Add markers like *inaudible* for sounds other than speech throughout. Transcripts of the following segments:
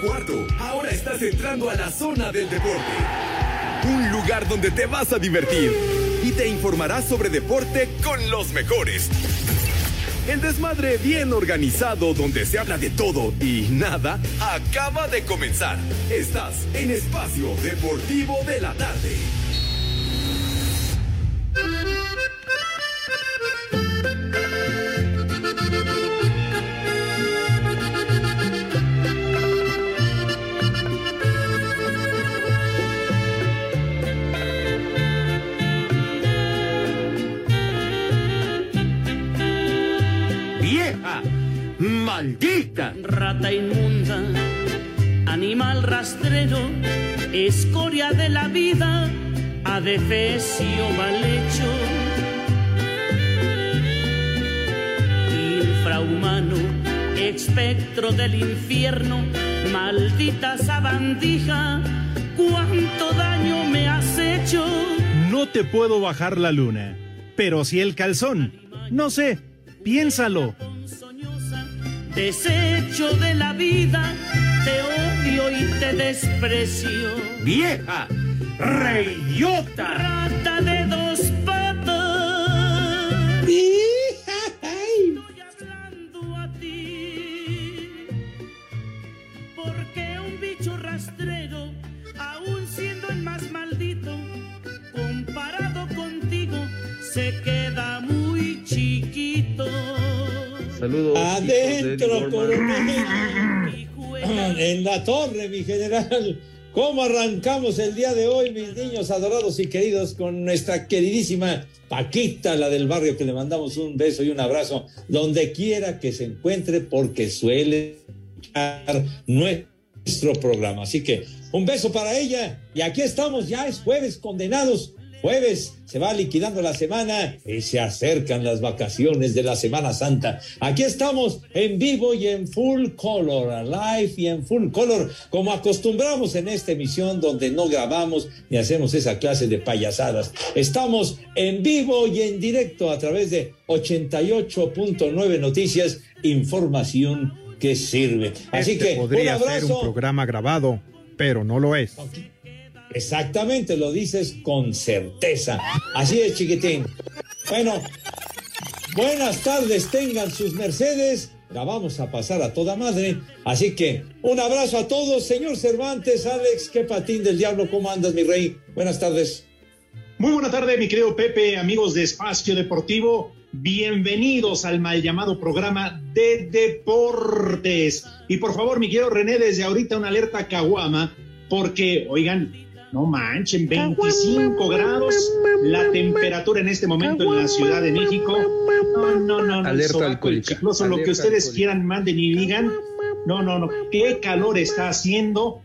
cuarto. Ahora estás entrando a la zona del deporte. Un lugar donde te vas a divertir y te informarás sobre deporte con los mejores. El desmadre bien organizado donde se habla de todo y nada acaba de comenzar. Estás en Espacio Deportivo de la Tarde. Rata inmunda, animal rastrero, escoria de la vida, adefesio mal hecho. Infrahumano, espectro del infierno, maldita sabandija, cuánto daño me has hecho. No te puedo bajar la luna, pero si el calzón. No sé, piénsalo. Desecho de la vida, te odio y te desprecio. ¡Vieja! ¡Reidiota! Rata de dos patas. Saludos. Adentro, coronel. En la torre, mi general. ¿Cómo arrancamos el día de hoy, mis niños adorados y queridos, con nuestra queridísima Paquita, la del barrio, que le mandamos un beso y un abrazo donde quiera que se encuentre, porque suele escuchar nuestro programa. Así que un beso para ella. Y aquí estamos, ya es jueves condenados. Jueves se va liquidando la semana y se acercan las vacaciones de la Semana Santa. Aquí estamos en vivo y en full color, live y en full color, como acostumbramos en esta emisión donde no grabamos ni hacemos esa clase de payasadas. Estamos en vivo y en directo a través de 88.9 Noticias, información que sirve. Así Este que un podría ser abrazo. un programa grabado, pero no lo es. Exactamente, lo dices con certeza. Así es, chiquitín. Bueno, buenas tardes, tengan sus mercedes. La vamos a pasar a toda madre. Así que un abrazo a todos, señor Cervantes, Alex, qué patín del diablo, ¿cómo andas, mi rey? Buenas tardes. Muy buena tarde, mi querido Pepe, amigos de Espacio Deportivo. Bienvenidos al mal llamado programa de deportes. Y por favor, mi querido René, desde ahorita una alerta caguama, porque, oigan, no manchen, 25 grados la temperatura en este momento en la Ciudad de México. No, no, no, no. Alerta chicloso, lo que ustedes alcohólica. quieran, manden y digan. No, no, no. Qué calor está haciendo.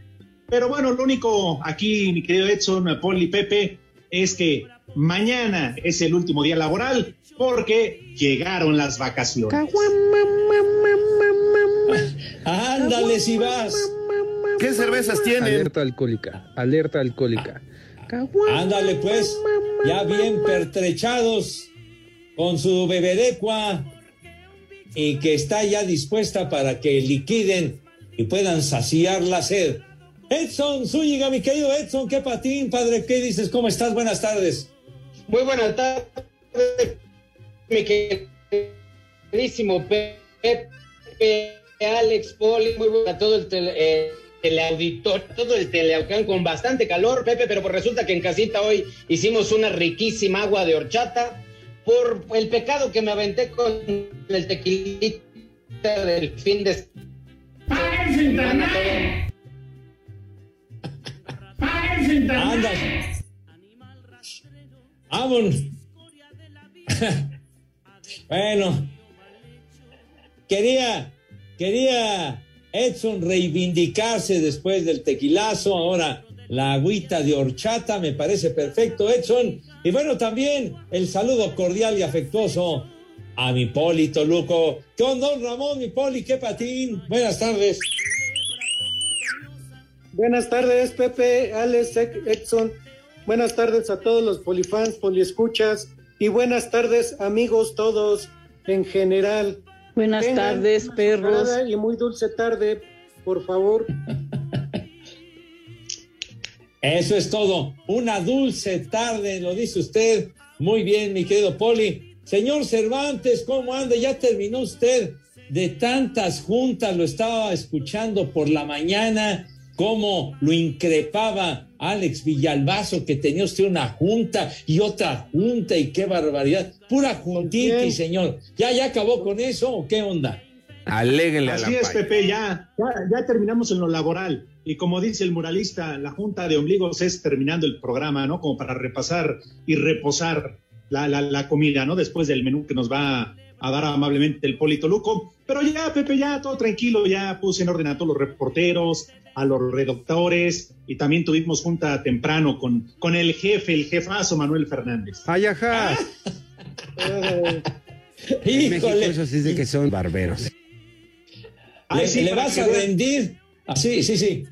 Pero bueno, lo único aquí, mi querido Edson, Paul y Pepe, es que mañana es el último día laboral porque llegaron las vacaciones. Ándale si vas. ¿Qué cervezas tienen? Alerta alcohólica, alerta alcohólica. Ándale pues, ya bien pertrechados con su bebedecua y que está ya dispuesta para que liquiden y puedan saciar la sed. Edson Zúñiga, mi querido Edson, qué patín, padre, ¿qué dices? ¿Cómo estás? Buenas tardes. Muy buenas tardes, mi queridísimo Pepe, Alex, Poli, muy buena a todo el tele, eh, teleauditor, todo el teleaucán con bastante calor, Pepe, pero pues resulta que en casita hoy hicimos una riquísima agua de horchata por el pecado que me aventé con el tequilita del fin de semana. Anda. Vámonos. *laughs* bueno. Quería, quería Edson reivindicarse después del tequilazo, ahora la agüita de horchata, me parece perfecto, Edson. Y bueno, también el saludo cordial y afectuoso a mi Polito Luco. Con don Ramón, mi Poli, qué patín. Buenas tardes. Buenas tardes, Pepe, Alex, Edson. Buenas tardes a todos los polifans, poliescuchas. Y buenas tardes, amigos todos en general. Buenas Tengan tardes, una perros. Y muy dulce tarde por favor. Eso es todo. Una dulce tarde, lo dice usted. Muy bien, mi querido Poli. Señor Cervantes, ¿cómo anda? Ya terminó usted de tantas juntas, lo estaba escuchando por la mañana, cómo lo increpaba Alex Villalbazo, que tenía usted una junta y otra junta, y qué barbaridad. Pura juntita, señor. ¿Ya, ya acabó con eso o qué onda? Aléguenle a Así la es. Pepe, ya, ya, ya terminamos en lo laboral. Y como dice el muralista, la junta de ombligos es terminando el programa, ¿no? Como para repasar y reposar la, la, la comida, ¿no? Después del menú que nos va a dar amablemente el Polito Luco. Pero ya, Pepe, ya todo tranquilo, ya puse en orden a todos los reporteros, a los redactores, y también tuvimos junta temprano con, con el jefe, el jefazo Manuel Fernández. Ay, ajá. *laughs* En México eso sí es de que son barberos. Ay, ¿Le, sí, le vas a rendir? Ah, sí, sí, sí.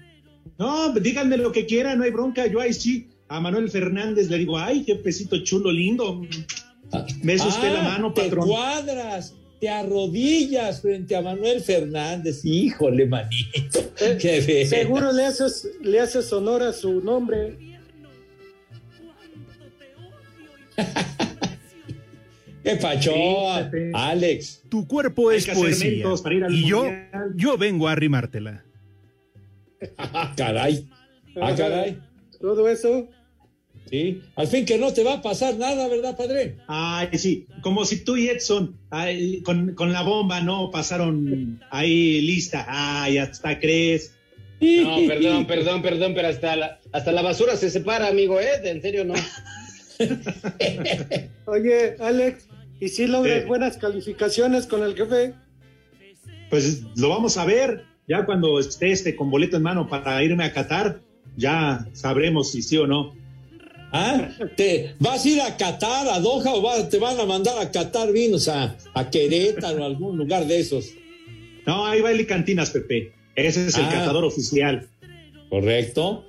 No, díganme lo que quieran, no hay bronca. Yo ahí sí, a Manuel Fernández le digo, ay, qué pesito chulo, lindo. Usted la Ah, mano, te patrón. cuadras, te arrodillas frente a Manuel Fernández. Híjole, manito. Eh, *laughs* Qué seguro le haces, le haces honor a su nombre. *laughs* Qué pacho, Sí. Alex. Tu cuerpo es poesía. méritos para ir al Y yo, mundial. yo vengo a arrimártela. *laughs* Ah, caray. Ah, caray. Todo eso. Sí. Al fin que no te va a pasar nada, ¿verdad, padre? Ay, sí, como si tú y Edson ay, con, con la bomba no pasaron ahí lista. Ay, hasta crees. No, perdón, perdón, perdón, pero hasta la, hasta la basura se separa, amigo, ¿eh? En serio, no. *laughs* Oye, Alex, ¿y si logras Sí. buenas calificaciones con el jefe? Pues lo vamos a ver ya cuando esté este con boleto en mano para irme a Qatar. Ya sabremos si sí o no. ¿Ah? ¿Te vas a ir a Qatar, a Doha, o va- te van a mandar a Qatar vinos a, a Querétaro o algún lugar de esos? No, ahí va el Cantinas, Pepe. Ese es el Ah. catador oficial. ¿Correcto?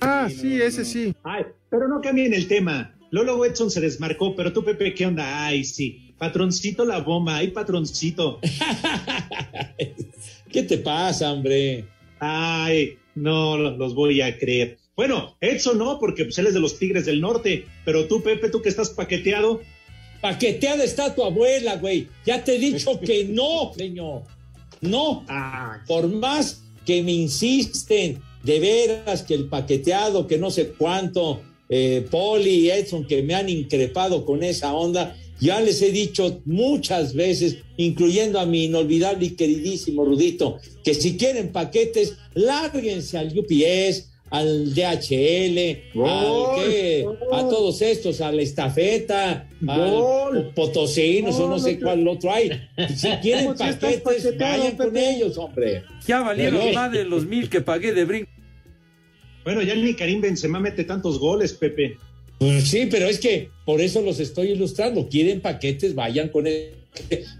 Ah, sí, ese sí. Ay, pero no cambien el tema. Lolo Edson se desmarcó, pero tú, Pepe, ¿qué onda? Ay, sí. Patroncito la bomba, ay, patroncito. *laughs* ¿Qué te pasa, hombre? Ay, no lo- los voy a creer. Bueno, Edson no, porque pues, él es de los Tigres del Norte, pero tú, Pepe, tú que estás paqueteado, Paqueteada está tu abuela, güey. Ya te he dicho *laughs* que no, señor. No. ah, Por más que me insisten, de veras, que el paqueteado, que no sé cuánto, eh, Poli y Edson, que me han increpado con esa onda, ya les he dicho muchas veces, incluyendo a mi inolvidable y queridísimo Rudito, que si quieren paquetes, lárguense al UPS, al DHL, al Gol, qué, a todos estos, a la estafeta, Gol. al Potosinos o no sé cuál otro hay. Si *laughs* quieren ¿Cómo si estás paquetes, vayan con ellos, hombre. Ya valieron Pero- más de los mil que pagué de brinco. bueno, ya ni Karim Benzema mete tantos goles, Pepe. Pues sí, pero es que por eso los estoy ilustrando. Quieren paquetes, vayan con él,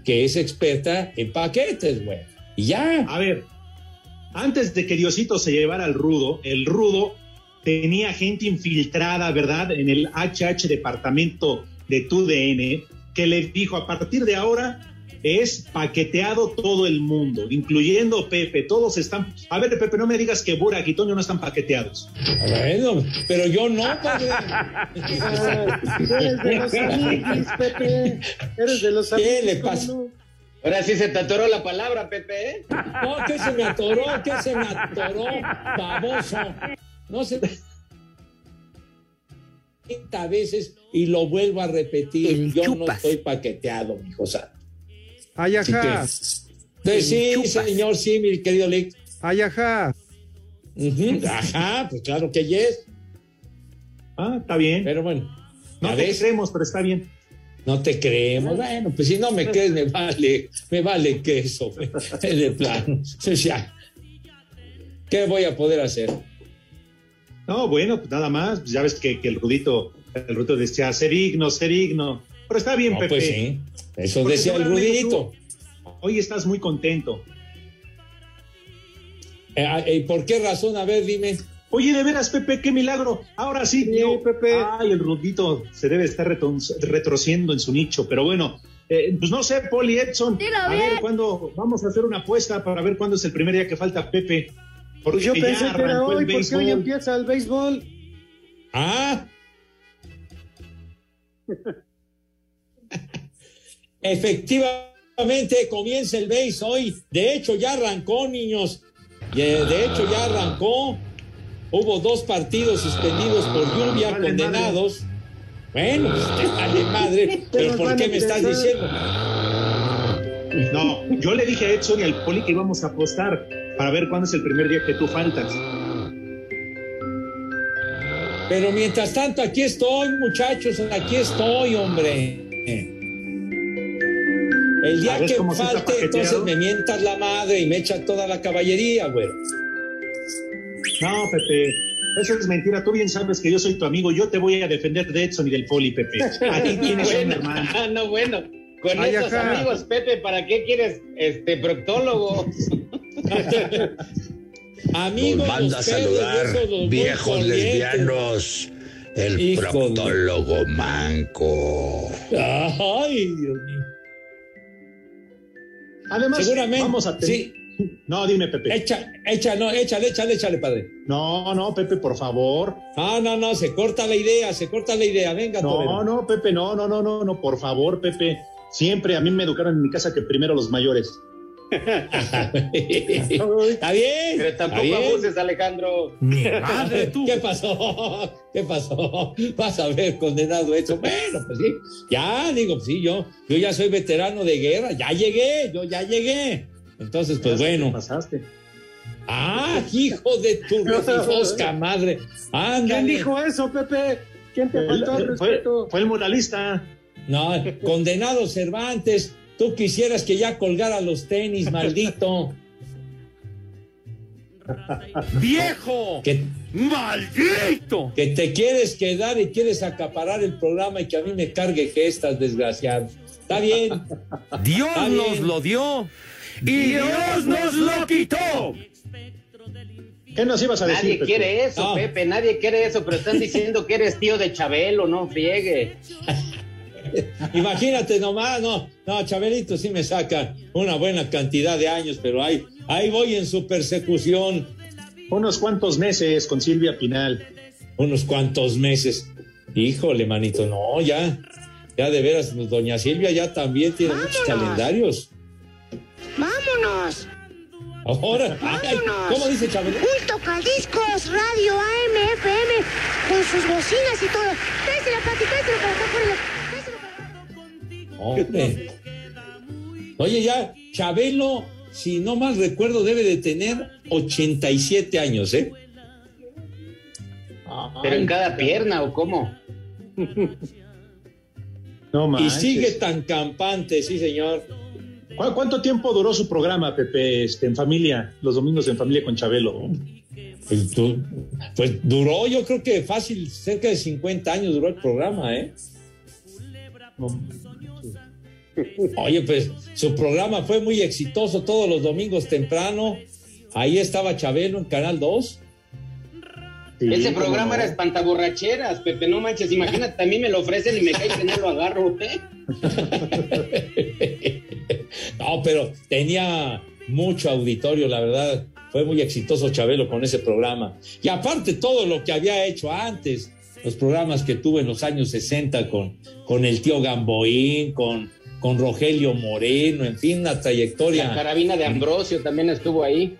que es experta en paquetes, güey. Y ya. A ver, antes de que Diosito se llevara al rudo, el rudo tenía gente infiltrada, ¿verdad? En el HH departamento de TUDN, que le dijo, a partir de ahora es paqueteado todo el mundo, incluyendo Pepe, todos están... A ver, Pepe, no me digas que Burak y Toño no están paqueteados. Bueno, pero yo no, padre. *laughs* Eres de los amigos, Pepe. Eres de los amigos. ¿Qué le ¿cómo pasa? no? Ahora sí se te atoró la palabra, Pepe, ¿eh? No, que se me atoró, que se me atoró, baboso. No sé. 30 veces y lo vuelvo a repetir. El yo no estoy paqueteado, mi cosa. Ay, Así que- ajá. Pues sí, chupas. señor, sí, mi querido Lick. Ay, ajá. Ajá, pues claro que yes. Ah, está bien. Pero bueno, No ¿ya te ves? creemos, pero está bien. No te creemos. Bueno, pues si no me crees, me vale, me vale queso, de plano. O sea, ¿qué voy a poder hacer? No, bueno, pues nada más. Ya ves que, que el Rudito, el Rudito decía, ser digno, ser digno. Pero está bien, No, Pepe. pues sí. Eso Porque decía el Rudito. Hoy estás muy contento. Eh, eh, ¿Por qué razón? A ver, dime. Oye, de veras, Pepe, qué milagro. Ahora sí, Sí. Pepe. Ay, el Rudito se debe estar retrociendo en su nicho. Pero bueno, Eh, pues no sé, Poli Edson. Dilo a bien. ver cuándo vamos a hacer una apuesta para ver cuándo es el primer día que falta Pepe. Porque Pues yo pensé que era hoy, porque hoy empieza el béisbol. Ah. *laughs* Efectivamente comienza el béis hoy. De hecho, ya arrancó, niños. De hecho, ya arrancó. Hubo dos partidos suspendidos por lluvia, Vale condenados. Bueno, pues, te vale madre. *laughs* Pero nos ¿por qué me estás diciendo? No, yo le dije a Edson y al Poli que íbamos a apostar para ver cuándo es el primer día que tú faltas. Pero mientras tanto, aquí estoy, muchachos, aquí estoy, hombre. El día ¿A ver que falte, entonces me mientas la madre y me echa toda la caballería, güey. No, Pepe, eso es mentira. Tú bien sabes que yo soy tu amigo. Yo te voy a defender de Edson y del Poli, Pepe. A ti *laughs* tienes un Bueno, hermano. ah, no, bueno. Con Ay, estos amigos, Pepe, ¿para qué quieres este proctólogo? *laughs* Amigos, manda a saludar, esos, viejos lesbianos, el Híjole. proctólogo manco. Ay, Dios mío. Además, Seguramente, vamos a tener. sí. No, dime, Pepe. Echa, echa, no, échale, échale, échale, padre. No, no, Pepe, por favor. Ah, no, no, se corta la idea, se corta la idea. Venga, No, Torero. no, Pepe, no, no, no, no, no, por favor, Pepe. Siempre a mí me educaron en mi casa que primero los mayores. *laughs* Está bien. Pero tampoco bien. abuses, Alejandro. *laughs* Madre tú. ¿Qué pasó? ¿Qué pasó? Vas a ver condenado eso. Bueno, pues sí. Ya, digo, pues sí, yo, yo ya soy veterano de guerra. Ya llegué, yo ya llegué. Entonces, pues ¿Qué bueno. pasaste? Ah, hijo de tu *laughs* refosca madre. Ándale. ¿Quién dijo eso, Pepe? ¿Quién te faltó el fue, respeto? fue el muralista. No, condenado Cervantes. Tú quisieras que ya colgara los tenis, maldito. *laughs* ¡Viejo! Que, ¡Maldito! que te quieres quedar y quieres acaparar el programa y que a mí me cargue gestas, desgraciado. Está bien. Dios Está nos bien. lo dio y Dios nos lo quitó. ¿Qué nos ibas a decir? Nadie Pepe? quiere eso, No. Pepe, nadie quiere eso, pero están diciendo que eres tío de Chabelo, no friegue. *laughs* Imagínate nomás, no, no, Chabelito sí me saca una buena cantidad de años, pero ahí, ahí voy en su persecución Unos cuantos meses con Silvia Pinal. unos cuantos meses. Híjole, manito, no, ya, ya de veras, doña Silvia ya también tiene muchos calendarios. ¡Vámonos! Ahora, ay. ¿cómo dice Chabelo? Un tocadiscos, radio AM, FM, con sus bocinas y todo. Trésela, Pati, trésela para acá, acá. Hombre. Oye, ya, Chabelo, si no mal recuerdo, debe de tener 87 años, ¿eh? Pero en cada pierna, ¿o cómo? No Y manches. sigue tan campante, sí, señor. ¿Cu- ¿Cuánto tiempo duró su programa, Pepe, este, en familia, los domingos en familia con Chabelo? Pues, pues duró, yo creo que fácil, cerca de 50 años duró el programa, ¿eh? Oye, pues su programa fue muy exitoso todos los domingos temprano. Ahí estaba Chabelo en Canal 2. Sí, Ese programa no. era espantaborracheras, Pepe, no manches, imagínate, a mí me lo ofrecen y me cae que no lo agarro, ¿eh? *laughs* *laughs* No, pero tenía mucho auditorio, la verdad. Fue muy exitoso Chabelo con ese programa. Y aparte todo lo que había hecho antes, los programas que tuvo en los años 60 con, con el tío Gamboín, con, con Rogelio Moreno, en fin, una La trayectoria. carabina de Ambrosio también estuvo ahí,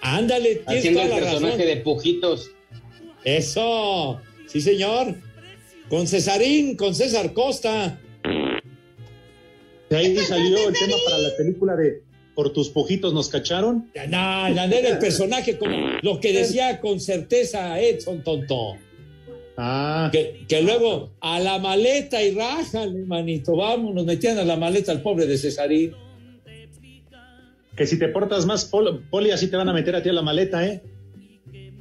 Ándale, haciendo el la razón. personaje de Pujitos. Eso, sí señor. Con Cesarín, con César Costa. De ahí salió el tema para la película de Por tus pujitos nos cacharon. No, la neta, el personaje, como lo que decía con certeza Edson Tonto. Ah, Que, que luego a la maleta y rájale, manito, vamos, nos metían a la maleta al pobre de Cesarín. que si te portas más, Pol- Poli, así te van a meter a ti a la maleta, ¿eh?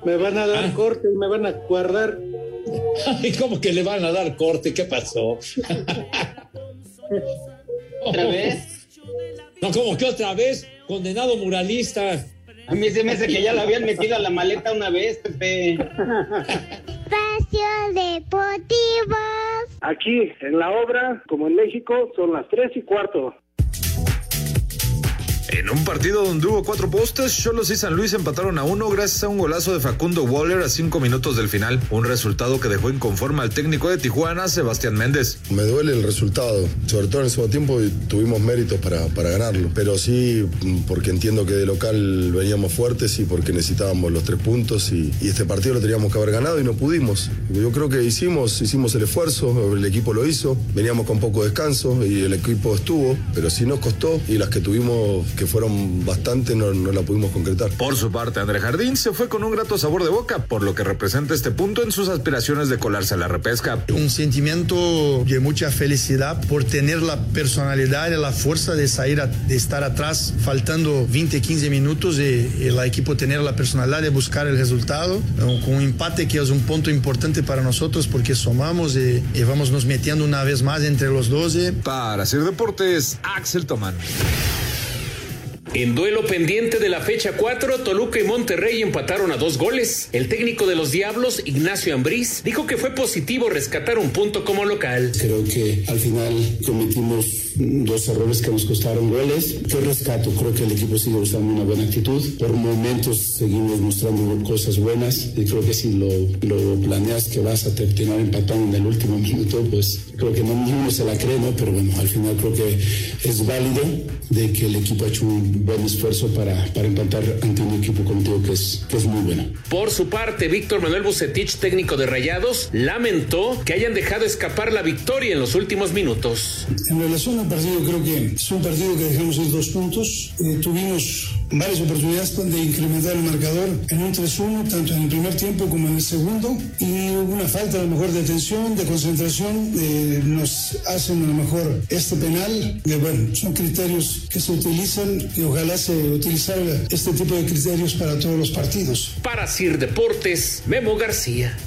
Me van a dar Ah. corte y me van a guardar. *laughs* Ay, ¿cómo que le van a dar corte? ¿Qué pasó? *laughs* ¿Otra *laughs* vez? No, como que otra vez, condenado muralista. A mí se me hace que ya la habían metido a la maleta una vez, Pepe. Espacio Deportivo. Aquí en la obra, como en México, son las tres y cuarto. En un partido donde hubo cuatro postes, Cholos y San Luis empataron a uno gracias a un golazo de Facundo Waller a cinco minutos del final. Un resultado que dejó inconforme al técnico de Tijuana, Sebastián Méndez. Me duele el resultado, sobre todo en el segundo tiempo tuvimos méritos para, para ganarlo, pero sí porque entiendo que de local veníamos fuertes y porque necesitábamos los tres puntos y, y este partido lo teníamos que haber ganado y no pudimos. Yo creo que hicimos, hicimos el esfuerzo, el equipo lo hizo, veníamos con poco descanso y el equipo estuvo, pero sí nos costó y las que tuvimos que fueron bastante, no, no, la pudimos concretar. Por su parte, André Jardín se fue con un grato sabor de boca, por lo que representa este punto en sus aspiraciones de colarse a la repesca. Un sentimiento de mucha felicidad por tener la personalidad y la fuerza de salir, a, de estar atrás, faltando 20, 15 minutos, y, y, el equipo tener la personalidad de buscar el resultado, con un empate que es un punto importante para nosotros porque somamos y, y vamos nos metiendo una vez más entre los 12. Para hacer deportes, Axel Tomán. En duelo pendiente de la fecha 4, Toluca y Monterrey empataron a dos goles. El técnico de los Diablos, Ignacio Ambriz, dijo que fue positivo rescatar un punto como local. Creo que al final cometimos dos errores que nos costaron goles. Yo rescato, creo que el equipo sigue mostrando una buena actitud. Por momentos seguimos mostrando cosas buenas y creo que si lo, lo planeas que vas a terminar empatando en el último minuto, pues creo que no ninguno se la cree, ¿no? Pero bueno, al final creo que es válido de que el equipo ha hecho un buen esfuerzo para, para empatar ante un equipo contigo que es, que es muy bueno. Por su parte, Víctor Manuel Bucetich, técnico de Rayados, lamentó que hayan dejado escapar la victoria en los últimos minutos. En relación partido, creo que es un partido que dejamos ir dos puntos. Eh, tuvimos varias oportunidades de incrementar el marcador en un 3-1, tanto en el primer tiempo como en el segundo. Y hubo una falta a lo mejor de atención, de concentración. Eh, nos hacen a lo mejor este penal. Que, bueno, son criterios que se utilizan y ojalá se utilizara este tipo de criterios para todos los partidos. Para Sir Deportes, Memo García.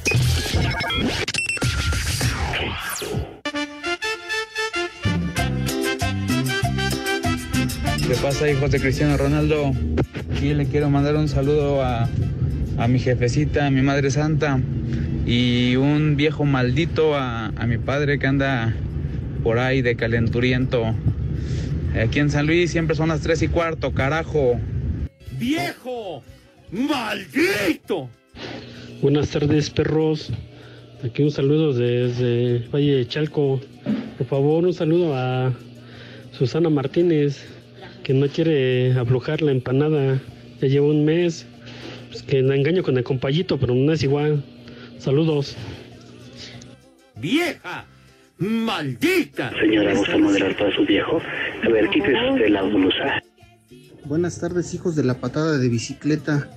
Pasa, hijos de Cristiano Ronaldo? Aquí le quiero mandar un saludo a, a mi jefecita, a mi madre santa y un viejo maldito a, a mi padre que anda por ahí de calenturiento. Aquí en San Luis siempre son las tres y cuarto, carajo. ¡Viejo! ¡Maldito! Buenas tardes, perros. Aquí un saludo desde Valle de Chalco. Por favor, un saludo a Susana Martínez, que no quiere aflojar la empanada. Ya lleva un mes. Pues que la engaño con el compayito, pero no es igual. Saludos. ¡Vieja! ¡Maldita! Señora, ¿gusta moderar todo su viejo? A ver, quítese usted la blusa. Buenas tardes, hijos de la patada de bicicleta.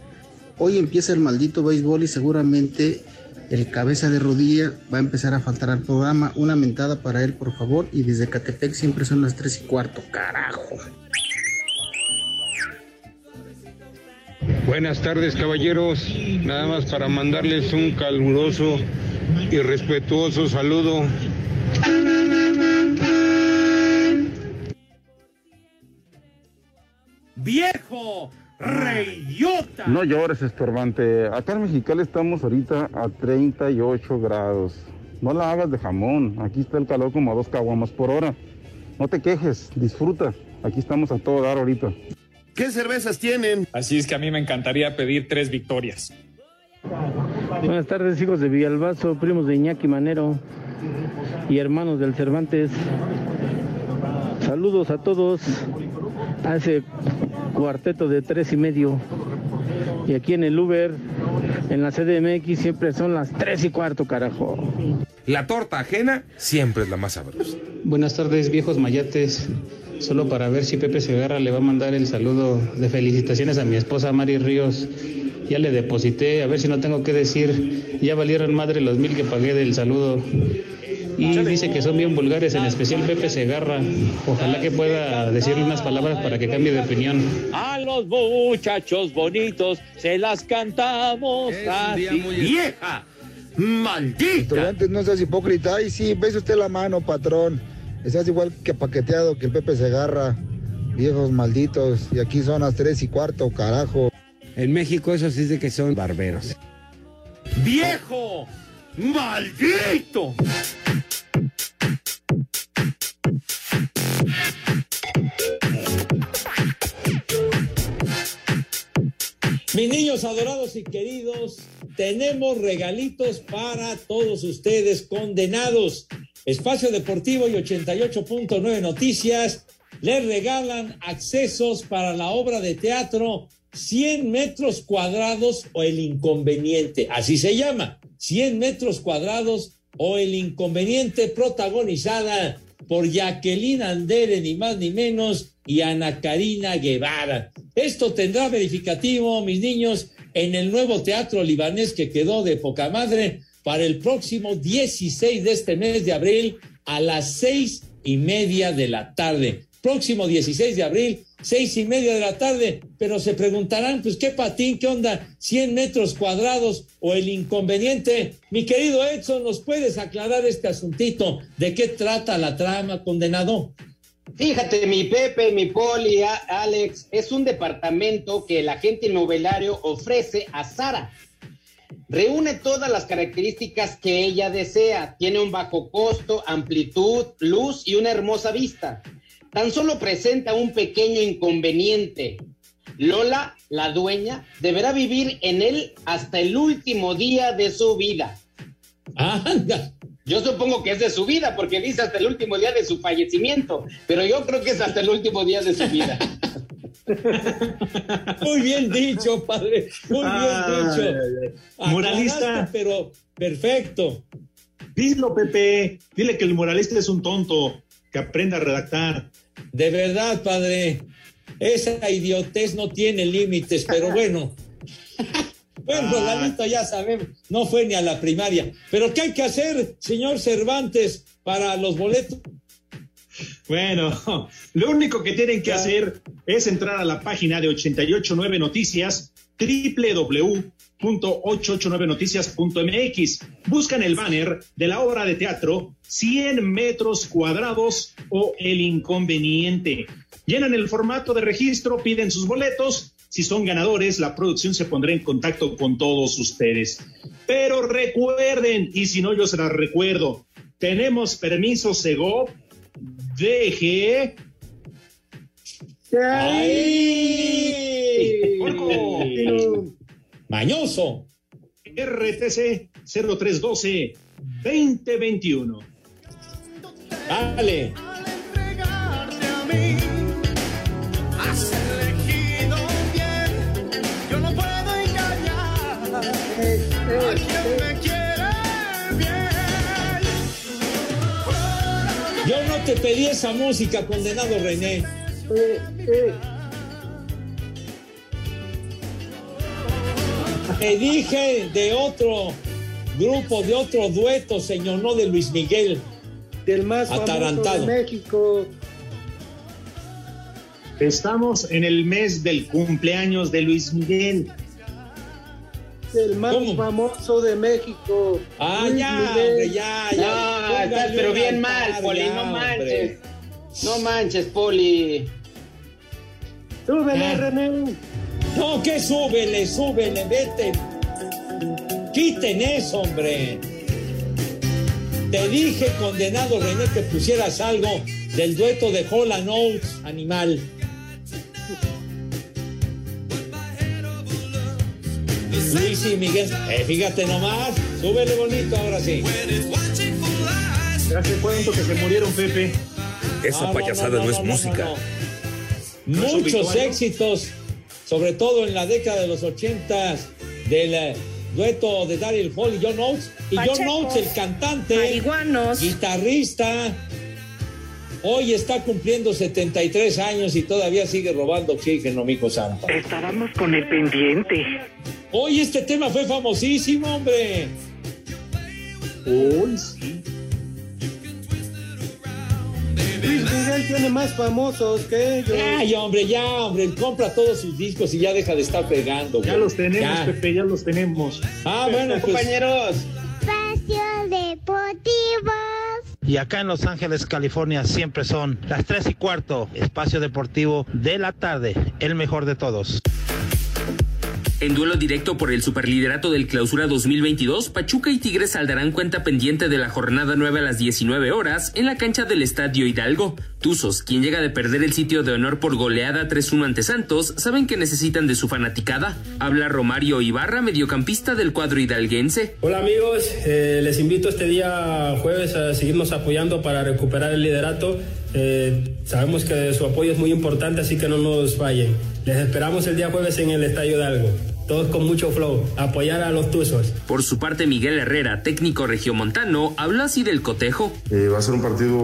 Hoy empieza el maldito béisbol y seguramente el cabeza de rodilla va a empezar a faltar al programa. Una mentada para él, por favor. Y desde Catepec siempre son las tres y cuarto. ¡Carajo! Buenas tardes, caballeros. Nada más para mandarles un caluroso y respetuoso saludo ¡Viejo! ¡Reyota! No llores, estorbante. Acá en Mexicali estamos ahorita a 38 grados. No la hagas de jamón. Aquí está el calor como a dos caguamas por hora. No te quejes, disfruta. Aquí estamos a todo dar ahorita. ¿Qué cervezas tienen? Así es que a mí me encantaría pedir tres victorias. Buenas tardes, hijos de Villalbazo, primos de Iñaki Manero y hermanos del Cervantes. Saludos a todos a ese cuarteto de tres y medio. Y aquí en el Uber, en la CDMX, siempre son las tres y cuarto, carajo. La torta ajena siempre es la más sabrosa. Buenas tardes, viejos mayates. Solo para ver si Pepe Segarra le va a mandar el saludo de felicitaciones a mi esposa Mari Ríos. Ya le deposité, a ver si no tengo que decir. Ya valieron madre los mil que pagué del saludo. Y dice que son bien vulgares, en especial Pepe Segarra. Ojalá que pueda decirle unas palabras para que cambie de opinión. A los muchachos bonitos se las cantamos así. ¡Vieja! ¡Maldita! Antes no seas hipócrita. Ay, sí, ves usted la mano, patrón. Estás igual que paqueteado que el Pepe Segarra. Viejos malditos. Y aquí son las tres y cuarto, carajo. En México eso sí dice que son barberos. ¡Viejo! ¡Maldito! Mis niños adorados y queridos, tenemos regalitos para todos ustedes condenados. Espacio Deportivo y 88.9 Noticias. Les regalan accesos para la obra de teatro 100 metros cuadrados o el inconveniente, así se llama, 100 metros cuadrados o el inconveniente protagonizada por Jacqueline Andere, ni más ni menos, y Ana Karina Guevara. Esto tendrá verificativo, mis niños, en el nuevo teatro libanés que quedó de poca madre para el próximo 16 de este mes de abril a las seis y media de la tarde. Próximo 16 de abril, seis y media de la tarde, pero se preguntarán, pues qué patín, qué onda, 100 metros cuadrados o el inconveniente. Mi querido Edson, ¿nos puedes aclarar este asuntito? ¿De qué trata la trama, condenado? Fíjate, mi Pepe, mi Poli, Alex, es un departamento que el agente inmobiliario ofrece a Sara. Reúne todas las características que ella desea. Tiene un bajo costo, amplitud, luz y una hermosa vista. Tan solo presenta un pequeño inconveniente. Lola, la dueña, deberá vivir en él hasta el último día de su vida. Anda. Yo supongo que es de su vida, porque dice hasta el último día de su fallecimiento, pero yo creo que es hasta el último día de su vida. *laughs* *laughs* Muy bien dicho, padre. Muy bien dicho. Moralista. Pero perfecto. Dilo, Pepe. Dile que el moralista es un tonto, que aprenda a redactar. De verdad, padre. Esa idiotez no tiene límites, pero bueno. Bueno, pues la lista ya sabemos, no fue ni a la primaria. Pero ¿qué hay que hacer, señor Cervantes, para los boletos? Bueno, *laughs* lo único que tienen que hacer es entrar a la página de 889 Noticias, www.889noticias.mx. Buscan el banner de la obra de teatro 100 metros cuadrados o El Inconveniente. Llenan el formato de registro, piden sus boletos. Si son ganadores, la producción se pondrá en contacto con todos ustedes. Pero recuerden, y si no, yo se las recuerdo, tenemos permiso Segov, deje. ¡Ay! Mañoso. RTC 0312 2021. Dale. Has te pedí esa música, condenado René. Te dije de otro grupo, de otro dueto, señor, no de Luis Miguel. Del más famoso Atarantado. de México. Estamos en el mes del cumpleaños de Luis Miguel. Del más famoso de México. Ah, Luis ya, hombre, ya, ya. No, estás Póngale pero bien mal, Poli, ya, no hombre. manches. No manches, Poli. Súbele, Ah. René. No, que súbele, súbele, vete. Quiten eso, hombre. Te dije, condenado René, que pusieras algo del dueto de Hola Notes, animal. Luis y Miguel, eh, fíjate nomás, súbele bonito ahora sí. ¿Hace cuánto que se murieron, Pepe? Esa No, payasada no, no, es no, música. no. ¿No es Muchos éxitos, sobre todo en la década de los ochentas, del eh, dueto de Daryl Hall y John Oates. Y John Oates, el cantante, guitarrista, hoy está cumpliendo 73 años y todavía sigue robando oxígeno, mijo santo. Estábamos con el pendiente. Hoy este tema fue famosísimo, hombre. Uy, sí. Luis Miguel tiene más famosos que ellos. Ay, hombre, ya, hombre, compra todos sus discos y ya deja de estar pegando. Ya güey. los tenemos, Ya. Pepe, ya los tenemos. Ah, bueno, pues. Compañeros. Espacio Deportivo. Y acá en Los Ángeles, California, siempre son las 3 y cuarto, espacio deportivo de la tarde, el mejor de todos. En duelo directo por el superliderato del Clausura 2022, Pachuca y Tigres saldarán cuenta pendiente de la jornada 9 a las 19 horas en la cancha del Estadio Hidalgo. Tuzos, quien llega de perder el sitio de honor por goleada 3-1 ante Santos, saben que necesitan de su fanaticada. Habla Romario Ibarra, mediocampista del cuadro hidalguense. Hola amigos, eh, les invito este día jueves a seguirnos apoyando para recuperar el liderato. Eh, sabemos que su apoyo es muy importante, así que no nos fallen. Les esperamos el día jueves en el Estadio Hidalgo. Todos con mucho flow, apoyar a los Tuzos. Por su parte, Miguel Herrera, técnico regiomontano, habló así del cotejo. Eh, va a ser un partido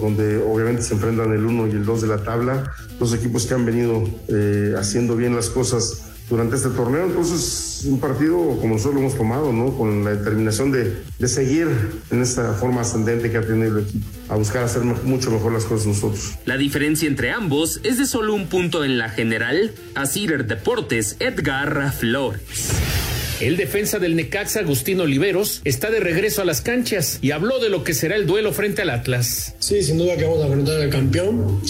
donde obviamente se enfrentan el 1 y el 2 de la tabla, dos equipos que han venido eh, haciendo bien las cosas durante este torneo. Entonces, un partido como nosotros lo hemos tomado, ¿no? Con la determinación de, de seguir en esta forma ascendente que ha tenido el equipo, a buscar hacer mucho mejor las cosas nosotros. La diferencia entre ambos es de solo un punto en la general. Asir Deportes, Edgar Flores. El defensa del Necaxa, Agustín Oliveros, está de regreso a las canchas y habló de lo que será el duelo frente al Atlas. Sí, sin duda que vamos a enfrentar al campeón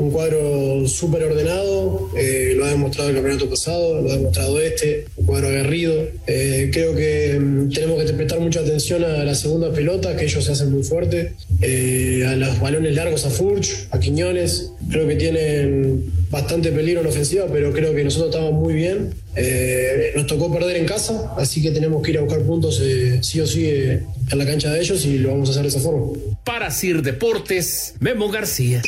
un cuadro súper ordenado, eh, lo ha demostrado el campeonato pasado, lo ha demostrado este, un cuadro aguerrido. Eh, creo que mm, tenemos que prestar mucha atención a la segunda pelota, que ellos se hacen muy fuerte, eh, a los balones largos a Furch, a Quiñones. Creo que tienen bastante peligro en ofensiva, pero creo que nosotros estamos muy bien. nos tocó perder en casa, así que tenemos que ir a buscar puntos sí o sí en la cancha de ellos y lo vamos a hacer de esa forma. Para Sir Deportes, Memo García.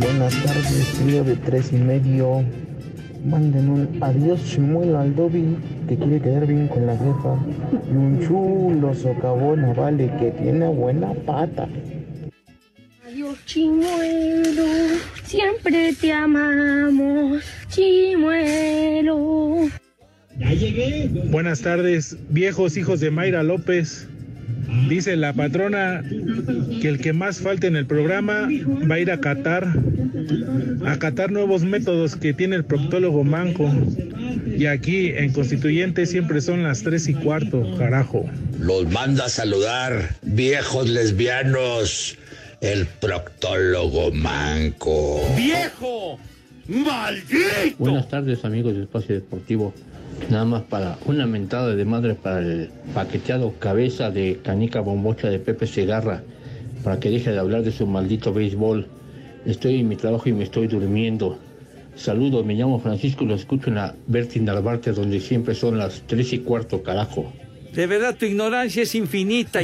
Buenas tardes, trío de tres y medio. Manden un adiós chimuelo al Dobby que quiere quedar bien con la jefa. Y un chulo socavona vale que tiene buena pata. Adiós chimuelo, siempre te amamos, chimuelo. Ya llegué. Buenas tardes, viejos hijos de Mayra López. Dice la patrona que el que más falte en el programa va a ir a Qatar, a catar nuevos métodos que tiene el proctólogo Manco. Y aquí en Constituyente siempre son las tres y cuarto, carajo. Los manda a saludar, viejos lesbianos, el proctólogo Manco. ¡Viejo! ¡Maldito! Buenas tardes, amigos de Espacio Deportivo. Nada más para una mentada de madre para el paqueteado cabeza de canica bombocha de Pepe Segarra, para que deje de hablar de su maldito béisbol. Estoy en mi trabajo y me estoy durmiendo. Saludos, me llamo Francisco y lo escucho en la Bertin Narvarte, donde siempre son las tres y cuarto, carajo. De verdad, tu ignorancia es infinita.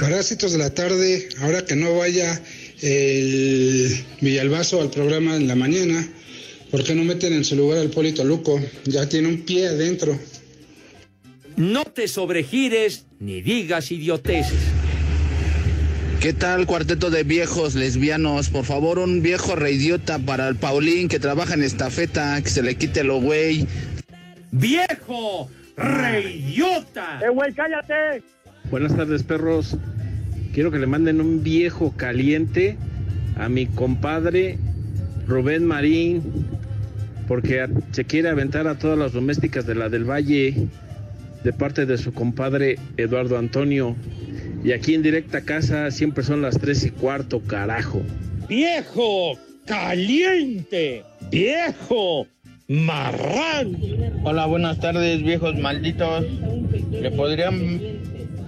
Parásitos de la tarde, ahora que no vaya el Villalbazo al programa en la mañana, ¿Por qué no meten en su lugar al Polito Luco? Ya tiene un pie adentro. No te sobregires ni digas idioteces. ¿Qué tal, cuarteto de viejos lesbianos? Por favor, un viejo reidiota para el Paulín que trabaja en estafeta, que se le quite lo güey. ¡Viejo reidiota! ¡Eh, güey, cállate! Buenas tardes, perros. Quiero que le manden un viejo caliente a mi compadre Rubén Marín, porque se quiere aventar a todas las domésticas de la del Valle de parte de su compadre Eduardo Antonio. Y aquí en directa casa siempre son las tres y cuarto, carajo. ¡Viejo caliente! ¡Viejo marrán! Hola, buenas tardes, viejos malditos. ¿Le podrían